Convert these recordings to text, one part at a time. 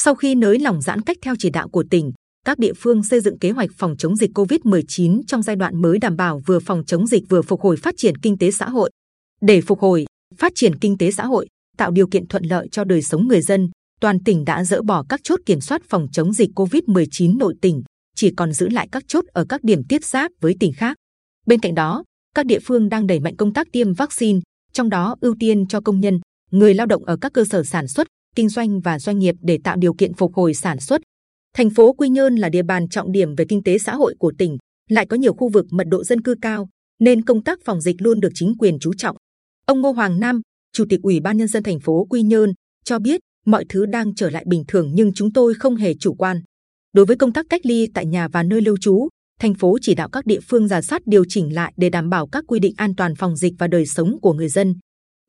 Sau khi nới lỏng giãn cách theo chỉ đạo của tỉnh, các địa phương xây dựng kế hoạch phòng chống dịch COVID-19 trong giai đoạn mới đảm bảo vừa phòng chống dịch vừa phục hồi phát triển kinh tế xã hội. Để phục hồi, phát triển kinh tế xã hội, tạo điều kiện thuận lợi cho đời sống người dân, toàn tỉnh đã dỡ bỏ các chốt kiểm soát phòng chống dịch COVID-19 nội tỉnh, chỉ còn giữ lại các chốt ở các điểm tiếp giáp với tỉnh khác. Bên cạnh đó, các địa phương đang đẩy mạnh công tác tiêm vaccine, trong đó ưu tiên cho công nhân, người lao động ở các cơ sở sản xuất, kinh doanh và doanh nghiệp để tạo điều kiện phục hồi sản xuất. Thành phố Quy Nhơn là địa bàn trọng điểm về kinh tế xã hội của tỉnh, lại có nhiều khu vực mật độ dân cư cao, nên công tác phòng dịch luôn được chính quyền chú trọng. Ông Ngô Hoàng Nam, Chủ tịch Ủy ban nhân dân thành phố Quy Nhơn cho biết mọi thứ đang trở lại bình thường nhưng chúng tôi không hề chủ quan. Đối với công tác cách ly tại nhà và nơi lưu trú, thành phố chỉ đạo các địa phương giả soát điều chỉnh lại để đảm bảo các quy định an toàn phòng dịch và đời sống của người dân.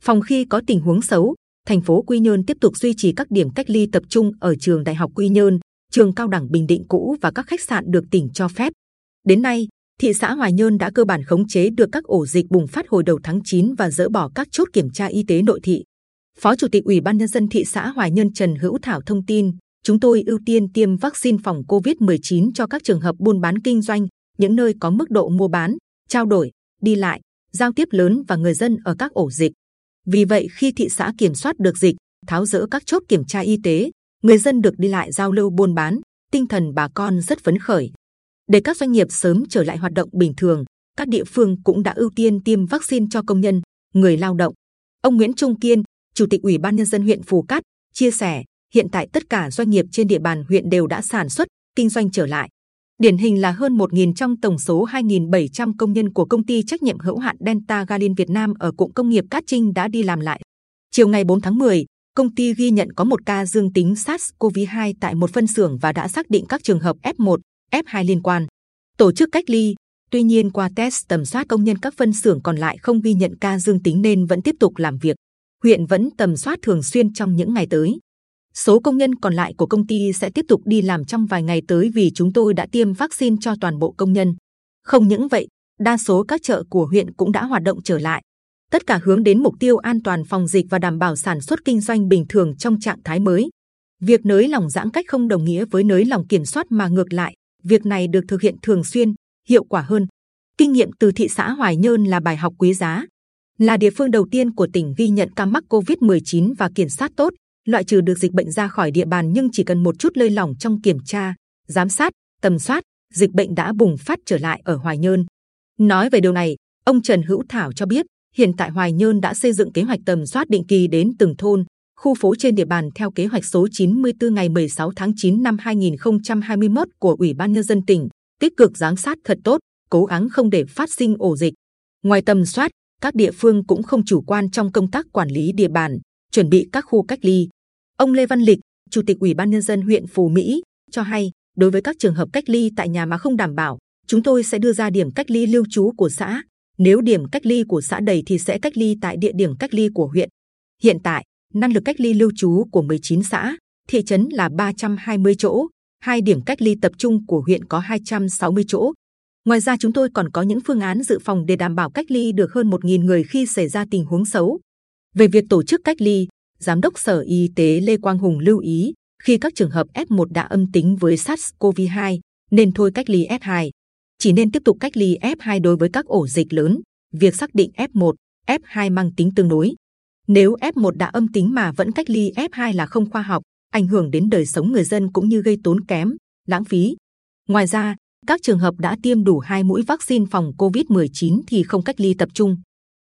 Phòng khi có tình huống xấu, thành phố Quy Nhơn tiếp tục duy trì các điểm cách ly tập trung ở trường Đại học Quy Nhơn, trường cao đẳng Bình Định cũ và các khách sạn được tỉnh cho phép. Đến nay, thị xã Hoài Nhơn đã cơ bản khống chế được các ổ dịch bùng phát hồi đầu tháng 9 và dỡ bỏ các chốt kiểm tra y tế nội thị. Phó Chủ tịch Ủy ban nhân dân thị xã Hoài Nhơn Trần Hữu Thảo thông tin, chúng tôi ưu tiên tiêm vaccine phòng COVID-19 cho các trường hợp buôn bán kinh doanh, những nơi có mức độ mua bán, trao đổi, đi lại, giao tiếp lớn và người dân ở các ổ dịch. Vì vậy, khi thị xã kiểm soát được dịch, tháo dỡ các chốt kiểm tra y tế, người dân được đi lại giao lưu buôn bán, tinh thần bà con rất phấn khởi. Để các doanh nghiệp sớm trở lại hoạt động bình thường, các địa phương cũng đã ưu tiên tiêm vaccine cho công nhân, người lao động. Ông Nguyễn Trung Kiên, Chủ tịch Ủy ban nhân dân huyện Phù Cát chia sẻ, hiện tại tất cả doanh nghiệp trên địa bàn huyện đều đã sản xuất, kinh doanh trở lại. Điển hình là hơn 1.000 trong tổng số 2.700 công nhân của công ty trách nhiệm hữu hạn Delta Galin Việt Nam ở cụm công nghiệp Cát Trinh đã đi làm lại. Chiều ngày 4 tháng 10, công ty ghi nhận có một ca dương tính SARS-CoV-2 tại một phân xưởng và đã xác định các trường hợp F1, F2 liên quan. Tổ chức cách ly. Tuy nhiên qua test tầm soát công nhân các phân xưởng còn lại không ghi nhận ca dương tính nên vẫn tiếp tục làm việc. Huyện vẫn tầm soát thường xuyên trong những ngày tới. Số công nhân còn lại của công ty sẽ tiếp tục đi làm trong vài ngày tới vì chúng tôi đã tiêm vaccine cho toàn bộ công nhân. Không những vậy, đa số các chợ của huyện cũng đã hoạt động trở lại. Tất cả hướng đến mục tiêu an toàn phòng dịch và đảm bảo sản xuất kinh doanh bình thường trong trạng thái mới. Việc nới lỏng giãn cách không đồng nghĩa với nới lỏng kiểm soát mà ngược lại, việc này được thực hiện thường xuyên, hiệu quả hơn. Kinh nghiệm từ thị xã Hoài Nhơn là bài học quý giá. Là địa phương đầu tiên của tỉnh ghi nhận ca mắc COVID-19 và kiểm soát tốt, loại trừ được dịch bệnh ra khỏi địa bàn nhưng chỉ cần một chút lơi lỏng trong kiểm tra, giám sát, tầm soát, dịch bệnh đã bùng phát trở lại ở Hoài Nhơn. Nói về điều này, ông Trần Hữu Thảo cho biết, hiện tại Hoài Nhơn đã xây dựng kế hoạch tầm soát định kỳ đến từng thôn, khu phố trên địa bàn theo kế hoạch số 94 ngày 16 tháng 9 năm 2021 của Ủy ban nhân dân tỉnh, tích cực giám sát thật tốt, cố gắng không để phát sinh ổ dịch. Ngoài tầm soát, các địa phương cũng không chủ quan trong công tác quản lý địa bàn, chuẩn bị các khu cách ly. Ông Lê Văn Lịch, Chủ tịch Ủy ban nhân dân huyện Phú Mỹ cho hay, đối với các trường hợp cách ly tại nhà mà không đảm bảo, chúng tôi sẽ đưa ra điểm cách ly lưu trú của xã. Nếu điểm cách ly của xã đầy thì sẽ cách ly tại địa điểm cách ly của huyện. Hiện tại, năng lực cách ly lưu trú của 19 xã, thị trấn là 320 chỗ, hai điểm cách ly tập trung của huyện có 260 chỗ. Ngoài ra chúng tôi còn có những phương án dự phòng để đảm bảo cách ly được hơn 1.000 người khi xảy ra tình huống xấu. Về việc tổ chức cách ly, Giám đốc Sở Y tế Lê Quang Hùng lưu ý khi các trường hợp F1 đã âm tính với SARS-CoV-2 nên thôi cách ly F2, chỉ nên tiếp tục cách ly F2 đối với các ổ dịch lớn. Việc xác định F1, F2 mang tính tương đối. Nếu F1 đã âm tính mà vẫn cách ly F2 là không khoa học, ảnh hưởng đến đời sống người dân cũng như gây tốn kém, lãng phí. Ngoài ra, các trường hợp đã tiêm đủ hai mũi vaccine phòng COVID-19 thì không cách ly tập trung.